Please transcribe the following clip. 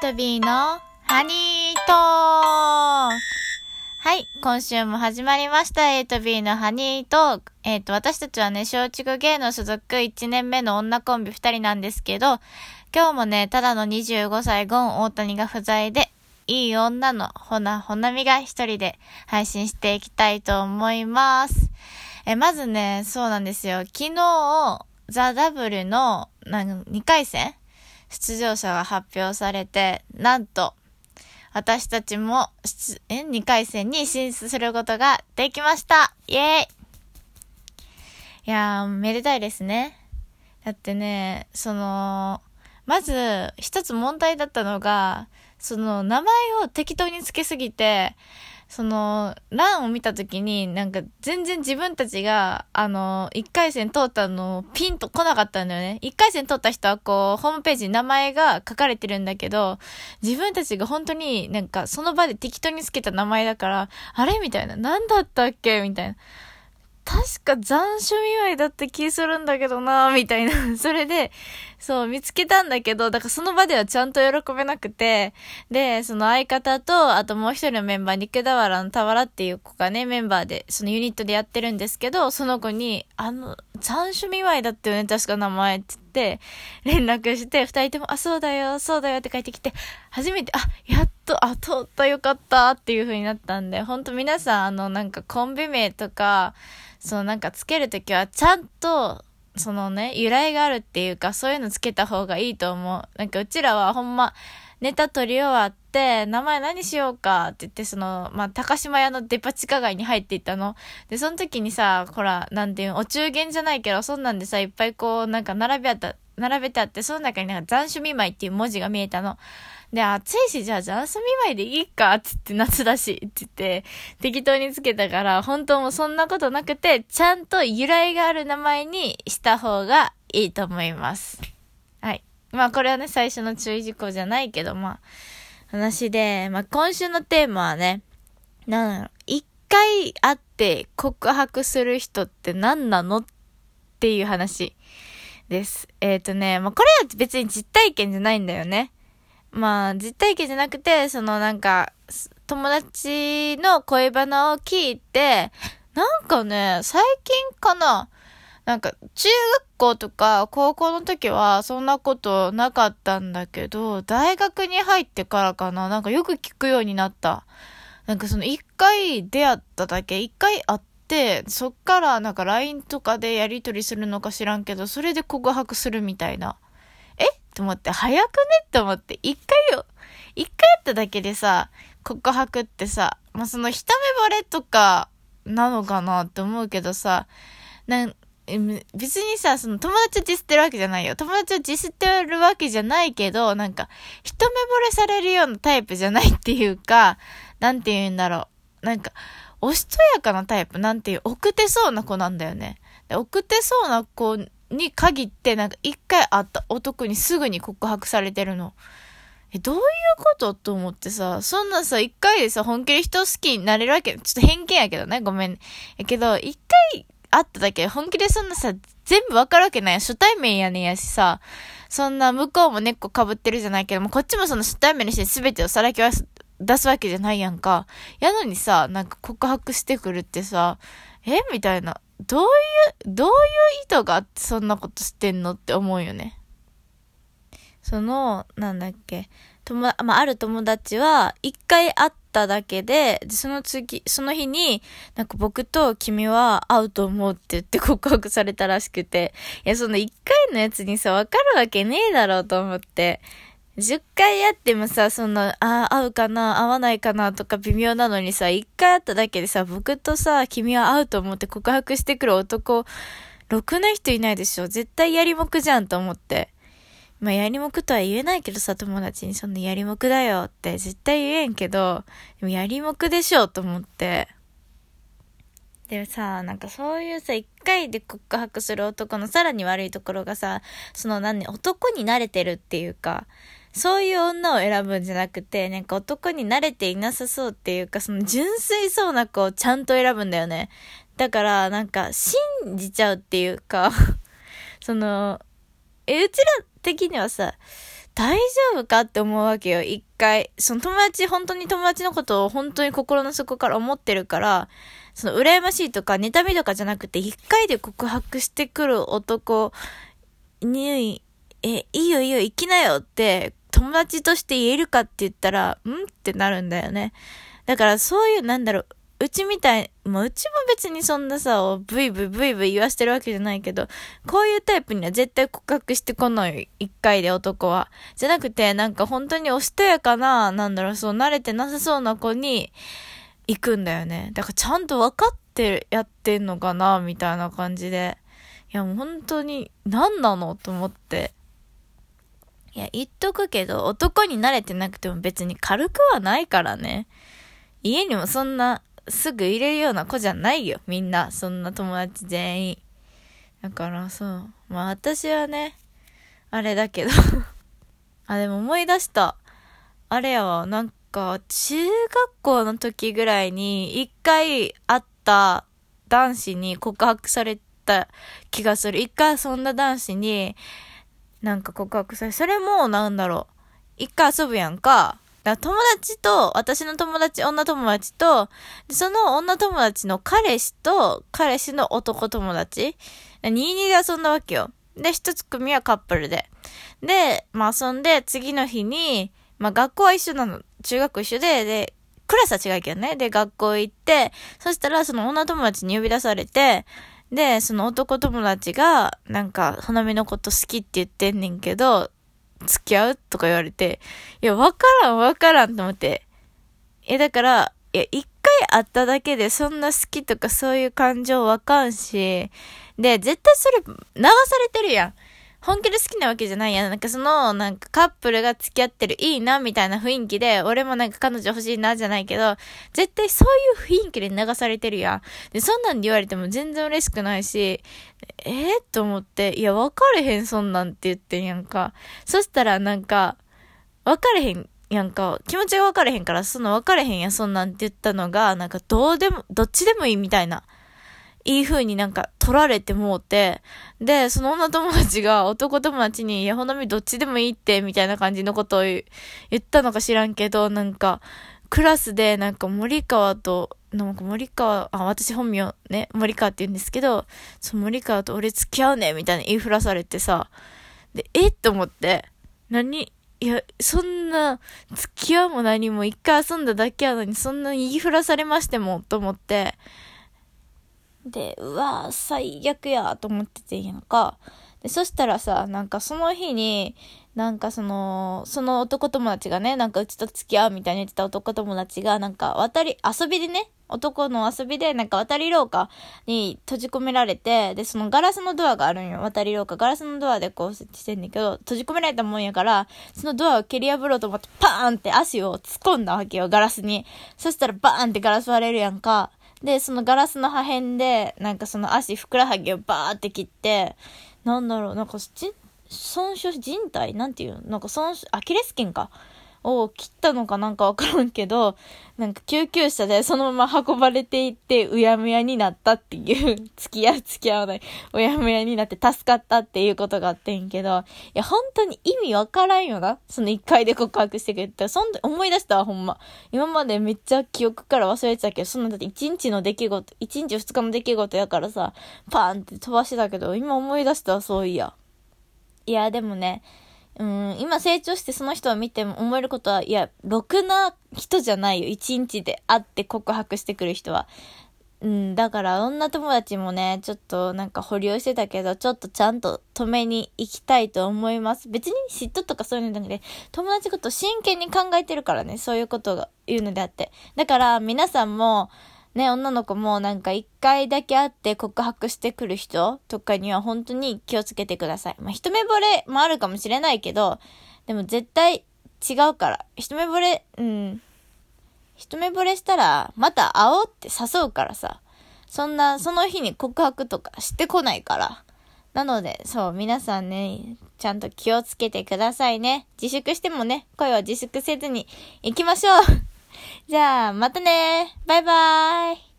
と B のハニートーはい、今週も始まりました A と B のハニートーク。えっ、と、私たちはね、松竹芸能所属1年目の女コンビ2人なんですけど、今日もね、ただの25歳ゴン大谷が不在で、いい女のほな、ほなみが一人で配信していきたいと思います。え、まずね、そうなんですよ。昨日、ザ・ダブルの、なん2回戦出場者が発表されて、なんと、私たちも、え、2回戦に進出することができましたイェーイいやー、めでたいですね。だってね、その、まず、一つ問題だったのが、その、名前を適当につけすぎて、その、欄を見たときに、なんか全然自分たちが、あの、一回戦通ったのピンと来なかったんだよね。一回戦通った人はこう、ホームページに名前が書かれてるんだけど、自分たちが本当になんかその場で適当につけた名前だから、あれみたいな。なんだったっけみたいな。確か残暑見舞いだった気するんだけどなみたいな。それで、そう、見つけたんだけど、だからその場ではちゃんと喜べなくて、で、その相方と、あともう一人のメンバー、肉田原の俵っていう子がね、メンバーで、そのユニットでやってるんですけど、その子に、あの、残暑見舞いだったよね、確か名前って言って、連絡して、二人とも、あ、そうだよ、そうだよって書いてきて、初めて、あ、やっと、あ、通ったよかったっていう風になったんで、ほんと皆さん、あの、なんかコンビ名とか、そのなんかつけるときはちゃんと、そのね、由来があるっていうか、そういうのつけた方がいいと思う。なんかうちらはほんま、ネタ取り終わって、名前何しようかって言って、その、まあ、高島屋のデパ地下街に入っていったの。で、その時にさ、ほら、なんていうの、お中元じゃないけど、そんなんでさ、いっぱいこう、なんか並べあった、並べてあって、その中になんか残暑見舞いっていう文字が見えたの。で、暑いし、じゃあ残暑見舞いでいいかつって夏だし、って言って、適当につけたから、本当もそんなことなくて、ちゃんと由来がある名前にした方がいいと思います。はい。まあこれはね、最初の注意事項じゃないけど、まあ、話で、まあ今週のテーマはね、なんだろう、一回会って告白する人って何なのっていう話です。えっ、とね、まあこれは別に実体験じゃないんだよね。まあ、実体験じゃなくて、そのなんか、友達の恋バナを聞いて、なんかね、最近かな、なんか、中学校とか高校の時はそんなことなかったんだけど、大学に入ってからかな、なんかよく聞くようになった。なんかその一回出会っただけ、一回会って、そっからなんか LINE とかでやり取りするのか知らんけど、それで告白するみたいな。え？と思って、早くね？って思って、一回よ、一回やっただけでさ、告白ってさ、まあ、その一目惚れとかなのかなって思うけどさ、なん、別にさ、その友達をディスってるわけじゃないよ。友達をディスってるわけじゃないけど、なんか、一目惚れされるようなタイプじゃないっていうか、なんて言うんだろう。なんか、おしとやかなタイプ、なんていう、奥手そうな子なんだよね。で奥手そうな子に限って、なんか一回会った男にすぐに告白されてるの。え、どういうことと思ってさ、そんなさ、一回でさ、本気で人好きになれるわけ、ちょっと偏見やけどね、ごめん。やけど、一回会っただけ本気でそんなさ、全部わかるわけない。初対面やねんやしさ、そんな向こうも猫被ってるじゃないけども、こっちもその初対面にして全てをさらけ出すわけじゃないやんか。やのにさ、なんか告白してくるってさ、えみたいな。どういう、どういう意図があってそんなことしてんのって思うよね。その、なんだっけ、友、まあ、ある友達は、一回会っただけで、で、その次、その日に、なんか僕と君は会うと思うって言って告白されたらしくて、いや、その一回のやつにさ、わかるわけねえだろうと思って、10回やってもさ、その、ああ、会うかな、会わないかなとか微妙なのにさ、1回会っただけでさ、僕とさ、君は会うと思って告白してくる男、ろくな人いないでしょ。絶対やりもくじゃんと思って。まあ、やりもくとは言えないけどさ、友達にそんなやりもくだよって絶対言えんけど、でもやりもくでしょと思って。でもさ、なんかそういうさ、一回で告白する男のさらに悪いところがさ、その何、男に慣れてるっていうか、そういう女を選ぶんじゃなくて、なんか男に慣れていなさそうっていうか、その純粋そうな子をちゃんと選ぶんだよね。だから、なんか、信じちゃうっていうか、その、え、うちら的にはさ、大丈夫かって思うわけよ、一回。その友達、本当に友達のことを本当に心の底から思ってるから、その羨ましいとか妬みとかじゃなくて、一回で告白してくる男に、え、いいよいいよ、行きなよって、友達として言えるかって言ったら、んってなるんだよね。だからそういう、なんだろう、うちみたい、まあ、うちも別にそんなさ、ブイブイブイブイ言わしてるわけじゃないけど、こういうタイプには絶対告白してこない一回で男は。じゃなくて、なんか本当におしとやかな、なんだろう、そう慣れてなさそうな子に行くんだよね。だからちゃんと分かってやってんのかな、みたいな感じで。いやもう本当に、何なの？と思って。いや、言っとくけど、男に慣れてなくても別に軽くはないからね。家にもそんなすぐ入れるような子じゃないよ、みんな。そんな友達全員。だからそう。まあ私はね、あれだけど あ、でも思い出した。あれやわ、なんか、中学校の時ぐらいに、一回会った男子に告白された気がする。一回遊んだ男子に、なんか告白され、それもなんだろう。一回遊ぶやんか。だ友達と、私の友達、女友達と、その女友達の彼氏と、彼氏の男友達、22で遊んだわけよ。で、一つ組はカップルで。で、まあ遊んで、次の日に、まあ学校は一緒なの。中学一緒で、で、クラスは違うけどね。で、学校行って、そしたらその女友達に呼び出されて、で、その男友達が、なんか、花見のこと好きって言ってんねんけど、付き合うとか言われて、いや、わからんわからんと思って。え、だから、いや、一回会っただけでそんな好きとかそういう感情わかんし、で、絶対それ流されてるやん。本気で好きなわけじゃないや。なんかその、なんかカップルが付き合ってるいいな、みたいな雰囲気で、俺もなんか彼女欲しいな、じゃないけど、絶対そういう雰囲気で流されてるやん。で、そんなんで言われても全然嬉しくないし、えー、と思って、いや、分かれへん、そんなんって言ってんやんか。そしたらなんか、分かれへん、やんか、気持ちが分かれへんから、その分かれへんや、そんなんって言ったのが、なんかどうでも、どっちでもいいみたいな。いい風になんか取られてもうて、で、その女友達が男友達に、いや、ほのみどっちでもいいって、みたいな感じのことを言ったのか知らんけど、なんか、クラスでなんか森川と、なんか森川、あ、私本名ね、森川って言うんですけど、そ森川と俺付き合うね、みたいな言いふらされてさ、で、えって思って、何いや、そんな、付き合うも何も一回遊んだだけやのに、そんな言いふらされましても、と思って、で、うわ最悪やと思っててんやんか。で、そしたらさ、なんかその日に、なんかその、その男友達がね、なんかうちと付き合うみたいに言ってた男友達が、なんか渡り、遊びでね、男の遊びで、なんか渡り廊下に閉じ込められて、で、そのガラスのドアがあるんよ。渡り廊下。ガラスのドアでこうしてんだけど、閉じ込められたもんやから、そのドアを蹴り破ろうと思って、パーンって足を突っ込んだわけよ、ガラスに。そしたらバーンってガラス割れるやんか。で、そのガラスの破片で、なんかその足、ふくらはぎをバーって切って、なんだろう、なんか、損傷、人体？なんていう？なんか損傷、アキレス腱か。を切ったのかなんかわからんけど、なんか救急車でそのまま運ばれていって、うやむやになったっていう、付き合う付き合わない、うやむやになって助かったっていうことがあってんけど、いや、本当に意味わからんよな。その一回で告白してくれたら、そんで思い出したわ、ほんま。今までめっちゃ記憶から忘れてたけど、そんなだって一日の出来事、一日二日の出来事やからさ、パーンって飛ばしてたけど、今思い出したわ、そういや。いや、でもね、うん、今成長してその人を見ても思えることは、いや、ろくな人じゃないよ。一日で会って告白してくる人は。うん、だから女友達もね、ちょっとなんか保留してたけど、ちょっとちゃんと止めに行きたいと思います。別に嫉妬とかそういうのじゃなくて、友達こと真剣に考えてるからね、そういうことが言うのであって。だから皆さんも、ね、女の子もなんか一回だけ会って告白してくる人とかには本当に気をつけてください。まあ、一目惚れもあるかもしれないけど、でも絶対違うから。一目惚れ、うん。一目惚れしたら、また会おうって誘うからさ。そんな、その日に告白とかしてこないから。なので、そう、皆さんね、ちゃんと気をつけてくださいね。自粛してもね、声を自粛せずに行きましょうじゃあ、またね。バイバーイ。